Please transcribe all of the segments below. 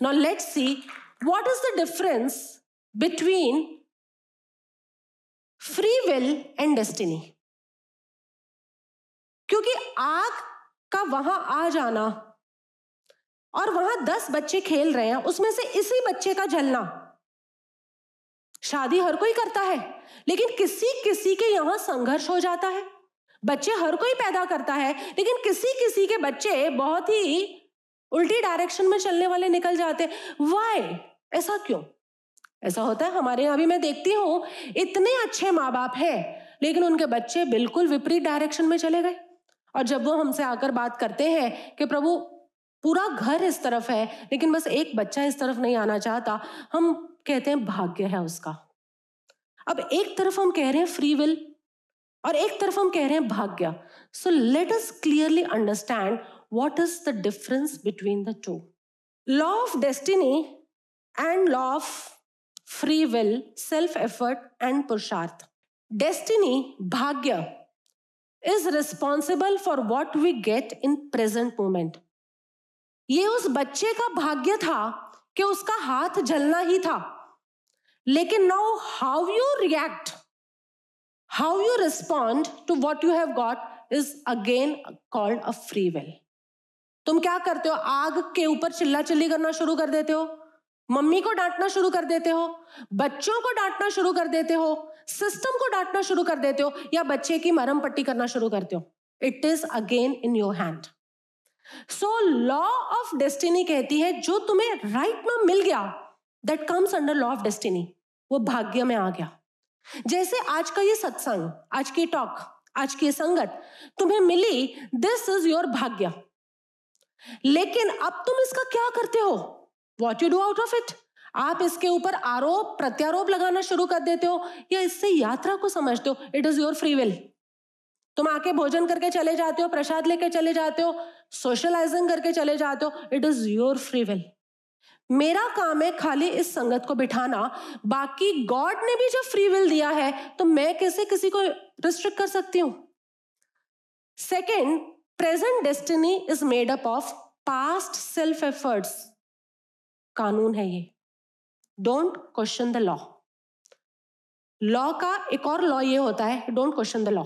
Now, let's see, what is the difference between free will and destiny. क्योंकि आग का वहाँ आ जाना और वहाँ दस बच्चे खेल रहे हैं, उसमें से इसी बच्चे का जलना शादी हर कोई करता है, लेकिन किसी किसी के यहाँ संघर्ष हो जाता है बच्चे हर कोई पैदा करता है, लेकिन किसी किसी के बच्चे बहुत ही उल्टी डायरेक्शन में चलने वाले निकल जाते वाई ऐसा क्यों? ऐसा होता है, हमारे यहाँ भी मैं देखती हूँ, इतने अच्छे माँ बाप है, लेकिन उनके बच्चे बिल्कुल विपरीत डायरेक्शन में चले गए। और जब वो हमसे आकर बात करते हैं कि प्रभु, पूरा घर इस तरफ़ है, लेकिन बस एक बच्चा इस तरफ़ नहीं आना चाहता, हम कहते हैं, भाग्य है उसका। अब एक तरफ़ हम कह रहे हैं, फ्री विल, और एक तरफ़ हम कह रहे हैं, भाग्य। So let us clearly understand what is the difference between the two? Law of destiny and law of free will, self effort, and purusharth. Destiny, bhagya, is responsible for what we get in present moment. ये उस बच्चे का भाग्य था कि उसका हाथ जलना ही था लेकिन now how you react how you respond to what you have got is again called a free will तुम क्या करते हो? आग के ऊपर चिल्ला चिल्ली करना शुरू कर देते हो? मम्मी को डांटना शुरू कर देते हो? बच्चों को डांटना शुरू कर देते हो? सिस्टम को डांटना शुरू कर देते हो? या बच्चे की मरम पट्टी करना शुरू करते हो? It is again in your hand so law of destiny कहती है, जो तुम्हें राइट right में मिल गया that comes under law of destiny वो भाग्य में आ गया। जैसे आज का ये सत्संग, आज की टॉक आज की संगत, तुम्हें मिली दिस इज़ योर भाग्य। लेकिन अब तुम इसका क्या करते हो? What you do out of it आप इसके ऊपर आरोप, प्रत्यारोप लगाना शुरू कर देते हो या इससे यात्रा को समझते हो? It is your free will तुम आके भोजन करके चले जाते हो, प्रसाद लेके चले जाते हो सोशलाइजिंग करके चले जाते हो it is your free will मेरा काम है खाली इस संगत को बिठाना। बाकी गॉड ने भी जब फ्री विल दिया है तो मैं कैसे किसी को रिस्ट्रिक्ट कर सकती हूँ? Second present destiny is made up of past self efforts कानून है ये। Don't question the law law का एक और लॉ ये होता है डोंट क्वेश्चन द लॉ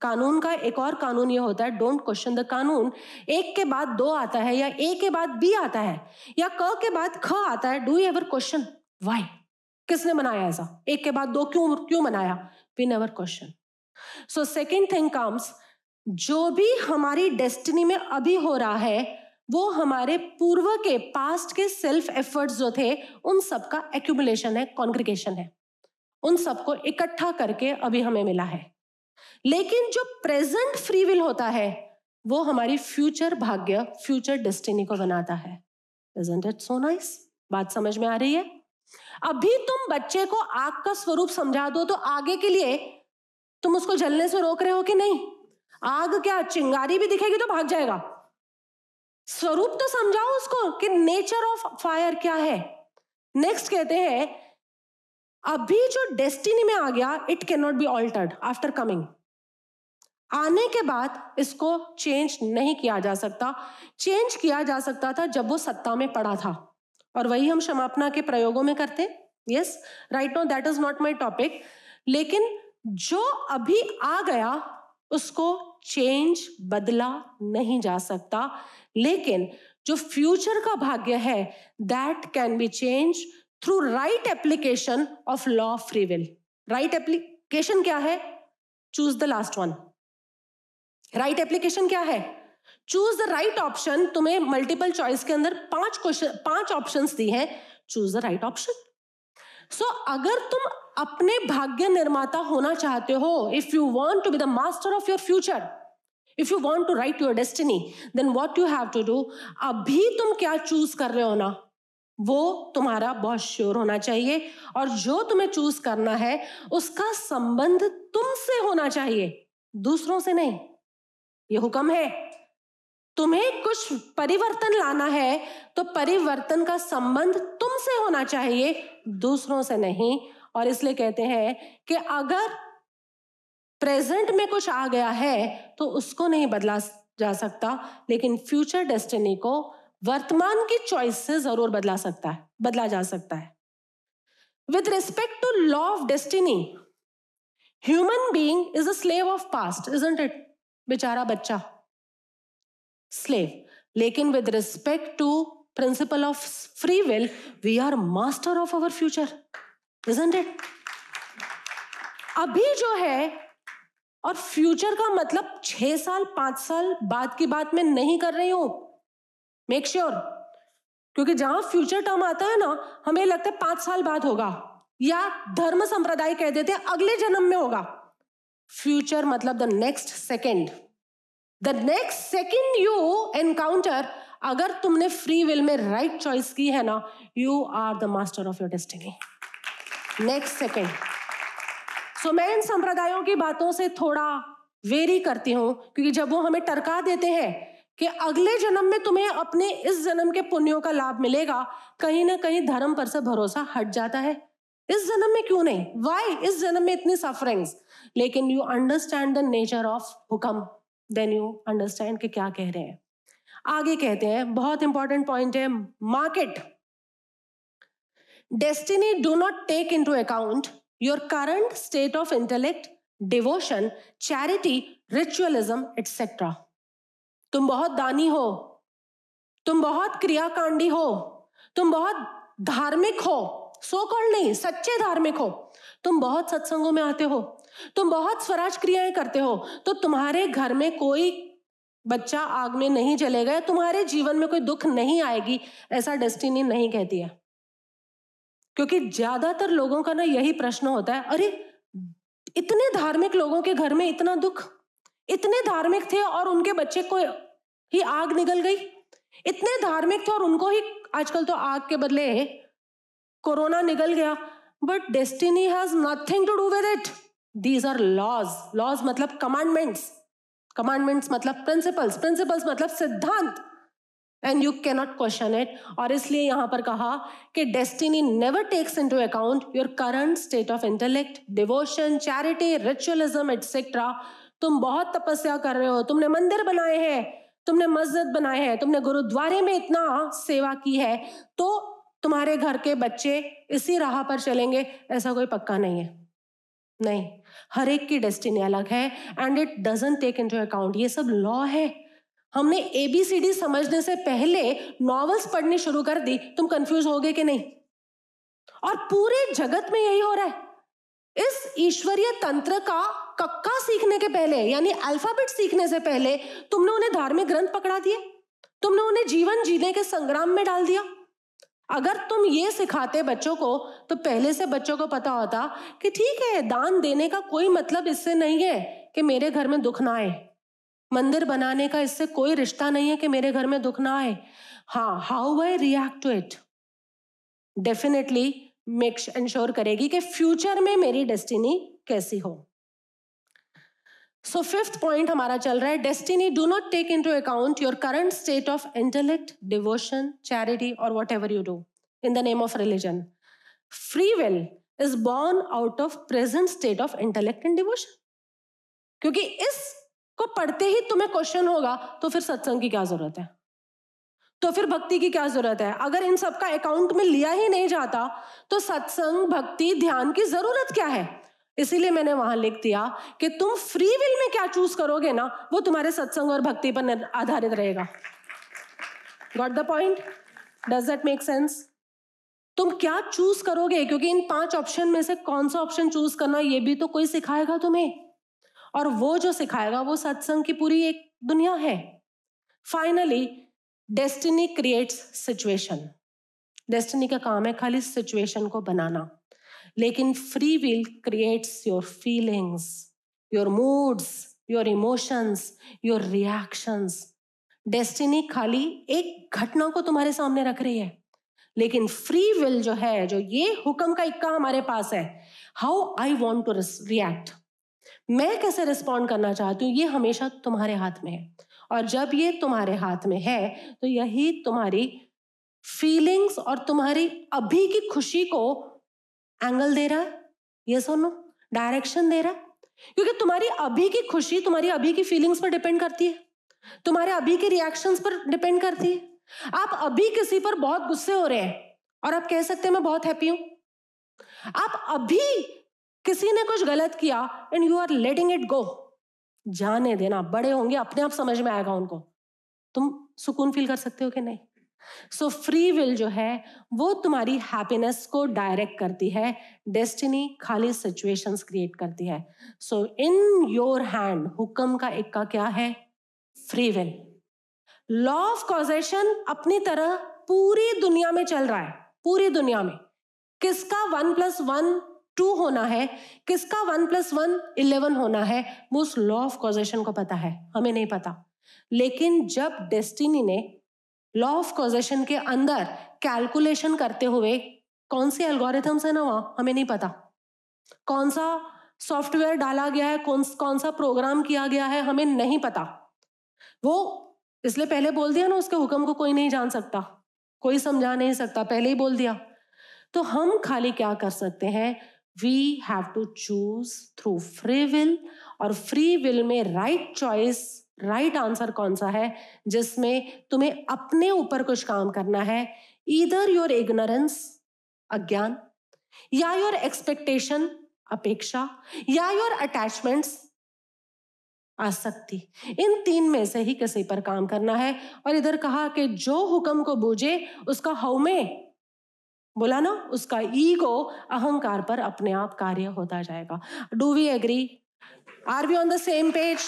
कानून का एक और कानून ये होता है डोंट क्वेश्चन द कानून। एक के बाद दो आता है या ए के बाद बी आता है या क के बाद ख आता है डू एवर क्वेश्चन वाई किसने बनाया ऐसा? एक के बाद दो क्यों क्यों बनाया? We never question so second thing comes जो भी हमारी डेस्टिनी में अभी हो रहा है, वो हमारे पूर्व के पास्ट के सेल्फ एफर्ट्स जो थे, उन सब का एक्यूमुलेशन है कॉन्ग्रीगेशन है। उन सबको इकट्ठा करके अभी हमें मिला है। लेकिन जो प्रेजेंट फ्री विल होता है, वो हमारी फ्यूचर भाग्य फ्यूचर डेस्टिनी को बनाता है। प्रेजेंट इट सो नाइस बात समझ में आ रही है? अभी तुम बच्चे को आग का स्वरूप समझा दो तो आगे के लिए तुम उसको जलने से रोक रहे हो कि नहीं? आग क्या, चिंगारी भी दिखेगी तो भाग जाएगा। स्वरूप तो समझाओ उसको कि नेचर ऑफ़ फायर क्या है। नेक्स्ट कहते हैं, अभी जो डेस्टिनी में आ गया it can not be altered after coming आने के बाद इसको चेंज नहीं किया जा सकता। चेंज किया जा सकता था जब वो सत्ता में पड़ा था। और वही हम क्षमापना के प्रयोगों में करते yes right no that is not my topic लेकिन जो अभी आ गया, उसको चेंज बदला नहीं जा सकता। लेकिन जो फ्यूचर का भाग्य है that can be change through right application of law free will right application क्या है? Choose the last one right application क्या है? चूज़ द राइट ऑप्शन तुम्हें मल्टीपल चॉइस के अंदर पाँच क्वेश्चन पाँच ऑप्शन दी हैं। Choose the right option so अगर तुम अपने भाग्य निर्माता होना चाहते हो if you want to be the master of your future if you want to write your destiny then what you have to do अभी तुम क्या चूज़ कर रहे हो ना, वो तुम्हारा बहुत श्योर होना चाहिए। और जो तुम्हें चूज़ करना है, उसका संबंध तुमसे होना चाहिए, दूसरों से नहीं। ये हुक्म है। तुम्हें कुछ परिवर्तन लाना है तो परिवर्तन का संबंध तुमसे होना चाहिए, दूसरों से नहीं। और इसलिए कहते हैं कि अगर प्रेजेंट में कुछ आ गया है तो उसको नहीं बदला जा सकता, लेकिन फ्यूचर डेस्टिनी को वर्तमान की चॉइस से ज़रूर बदला सकता है, बदला जा सकता है। With respect to law of destiny human being is a slave of past isn't it बेचारा बच्चा? स्लेव लेकिन with respect to principle of free will we are master of our future it अभी जो है, और फ्यूचर का मतलब छह साल, पाँच साल बाद की बात मैं नहीं कर रही हूँ। Make sure sure. क्योंकि जहाँ फ्यूचर टर्म आता है ना, हमें लगता है पाँच साल बाद होगा, या धर्म संप्रदाय कह देते अगले जन्म में होगा। फ्यूचर मतलब the next second the next second you encounter अगर तुमने फ्री विल में राइट right चॉइस की है ना you are the master of your destiny next second so मैं इन संप्रदायों की बातों से थोड़ा वेरी करती हूँ, क्योंकि जब वो हमें टरका देते हैं कि अगले जन्म में तुम्हें अपने इस जन्म के पुण्यों का लाभ मिलेगा, कहीं ना कहीं धर्म पर से भरोसा हट जाता है। इस जन्म में क्यों नहीं? वाई इस जन्म में इतनी सफरिंग्स लेकिन you understand the nature of hukam then you understand कि क्या कह रहे हैं। आगे कहते हैं, बहुत इंपॉर्टेंट पॉइंट है market destiny do not take into account your current state of intellect devotion charity ritualism etcetera तुम बहुत दानी हो, तुम बहुत क्रियाकांडी हो, तुम बहुत धार्मिक हो सो कॉल नहीं, सच्चे धार्मिक हो। तुम बहुत सत्संगों में आते हो, तुम बहुत स्वराज क्रियाएँ करते हो तो तुम्हारे घर में कोई बच्चा आग में नहीं जलेगा तुम्हारे जीवन में कोई दुख नहीं आएगी, ऐसा डेस्टिनी नहीं कहती है। क्योंकि ज़्यादातर लोगों का ना यही प्रश्न होता है, अरे, इतने धार्मिक लोगों के घर में इतना दुख? इतने धार्मिक थे और उनके बच्चे को ही आग निकल गई? इतने धार्मिक थे और उनको ही आजकल तो आग के बदले कोरोना निकल गया but destiny has nothing to do with it these are laws laws मतलब कमांडमेंट्स कमांडमेंट्स मतलब प्रिंसिपल्स प्रिंसिपल्स मतलब सिद्धांत. And you cannot question it और इसलिए यहाँ पर कहा कि destiny never takes into account your current state of intellect devotion charity ritualism etcetera तुम बहुत तपस्या कर रहे हो. तुमने मंदिर बनाए हैं. तुमने मस्जिद बनाए हैं. तुमने गुरुद्वारे में इतना सेवा की है. तो तुम्हारे घर के बच्चे इसी राह पर चलेंगे, ऐसा कोई पक्का नहीं है। नहीं, हर एक की डेस्टिनी अलग है and it doesn't take into account ये सब लॉ है। हमने एबीसीडी समझने से पहले नॉवेल्स पढ़नी शुरू कर दी, तुम कंफ्यूज हो गए कि नहीं? और पूरे जगत में यही हो रहा है। इस ईश्वरीय तंत्र का कक्का सीखने के पहले, यानी अल्फ़ाबेट सीखने से पहले, तुमने उन्हें धार्मिक ग्रंथ पकड़ा दिए। तुमने उन्हें जीवन जीने के संग्राम में डाल दिया। अगर तुम ये सिखाते बच्चों को तो पहले से बच्चों को पता होता कि ठीक है, दान देने का कोई मतलब इससे नहीं है कि मेरे घर में दुख ना आए। मंदिर बनाने का इससे कोई रिश्ता नहीं है कि मेरे घर में दुख ना आए। हाँ how I react to it definitely make ensure करेगी कि फ्यूचर में मेरी डेस्टिनी कैसी हो। सो फिफ्थ पॉइंट हमारा चल रहा है destiny do not take into account your current state of intellect devotion charity और whatever you do in the name of religion free will is born out of present state of intellect and devotion क्योंकि इस को पढ़ते ही तुम्हें question होगा तो फिर सत्संग की क्या ज़रूरत है? तो फिर भक्ति की क्या ज़रूरत है? अगर इन सबका अकाउंट में लिया ही नहीं जाता तो सत्संग, भक्ति, ध्यान की ज़रूरत क्या है? इसीलिए मैंने वहाँ लिख दिया कि तुम फ्री विल में क्या चूज़ करोगे ना, वो तुम्हारे सत्संग और भक्ति पर आधारित रहेगा। Got the point does that make sense तुम क्या चूज़ करोगे? क्योंकि इन पाँच ऑप्शन में से कौन सा ऑप्शन चूज़ करना, ये भी तो कोई सिखाएगा तुम्हें। और वो जो सिखाएगा, वो सत्संग की पूरी एक दुनिया है। Finally destiny creates situation destiny का काम है खाली सिचुएशन को बनाना। लेकिन free will creates your feelings your moods your emotions your reactions destiny खाली एक घटना को तुम्हारे सामने रख रही है। लेकिन फ्री विल जो है, जो ये हुक्म का इक्का हमारे पास है how I want to react मैं कैसे रिस्पॉन्ड करना चाहती हूँ, ये हमेशा तुम्हारे हाथ में है। और जब ये तुम्हारे हाथ में है तो यही तुम्हारी फीलिंग्स और तुम्हारी अभी की खुशी को एंगल दे रहा? है ये सुनो डायरेक्शन दे रहा? क्योंकि तुम्हारी अभी की खुशी तुम्हारी अभी की फीलिंग्स पर डिपेंड करती है। तुम्हारे अभी के रिएक्शंस पर डिपेंड करती है। आप अभी किसी पर बहुत गुस्से हो रहे हैं और आप कह सकते हैं, मैं बहुत हैप्पी हूँ। आप अभी किसी ने कुछ गलत किया and you are letting it go जाने देना, बड़े होंगे, अपने आप समझ में आएगा उनको। तुम सुकून फील कर सकते हो कि नहीं? सो फ्री विल जो है, वो तुम्हारी हैप्पीनेस को डायरेक्ट करती है डेस्टिनी खाली सिचुएशंस क्रिएट करती है। सो इन योर हैंड हुक्म का एक का क्या है? Free will law of causation अपनी तरह पूरी दुनिया में चल रहा है, पूरी दुनिया में। किसका वन प्लस वन टू होना है, किसका वन प्लस वन इलेवन होना है, वो उस लॉ ऑफ़ कॉजेशन को पता है, हमें नहीं पता। लेकिन जब डेस्टिनी ने लॉ ऑफ़ कॉजेशन के अंदर कैलकुलेशन करते हुए कौन सी एल्गोरिथम्स है ना वहाँ? हमें नहीं पता। कौन सा सॉफ्टवेयर डाला गया है? कौन कौन सा प्रोग्राम किया गया है? हमें नहीं पता। वो इसलिए पहले बोल दिया ना, उसके हुक्म को कोई नहीं जान सकता। कोई समझा नहीं सकता। पहले ही बोल दिया। तो हम खाली क्या कर सकते हैं? We have to choose through free will और फ्री विल में right right choice right answer कौन सा है? जिसमें तुम्हें अपने ऊपर कुछ काम करना है। इधर योर इग्नोरेंस अज्ञान, या योर एक्सपेक्टेशन अपेक्षा, या योर अटैचमेंट्स आसक्ति। इन तीन में से ही किसी पर काम करना है। और इधर कहा कि जो हुक्म को बूझे, उसका हव में, बोला ना, उसका ईगो, अहंकार पर अपने आप कार्य होता जाएगा। Do we agree are we on the same page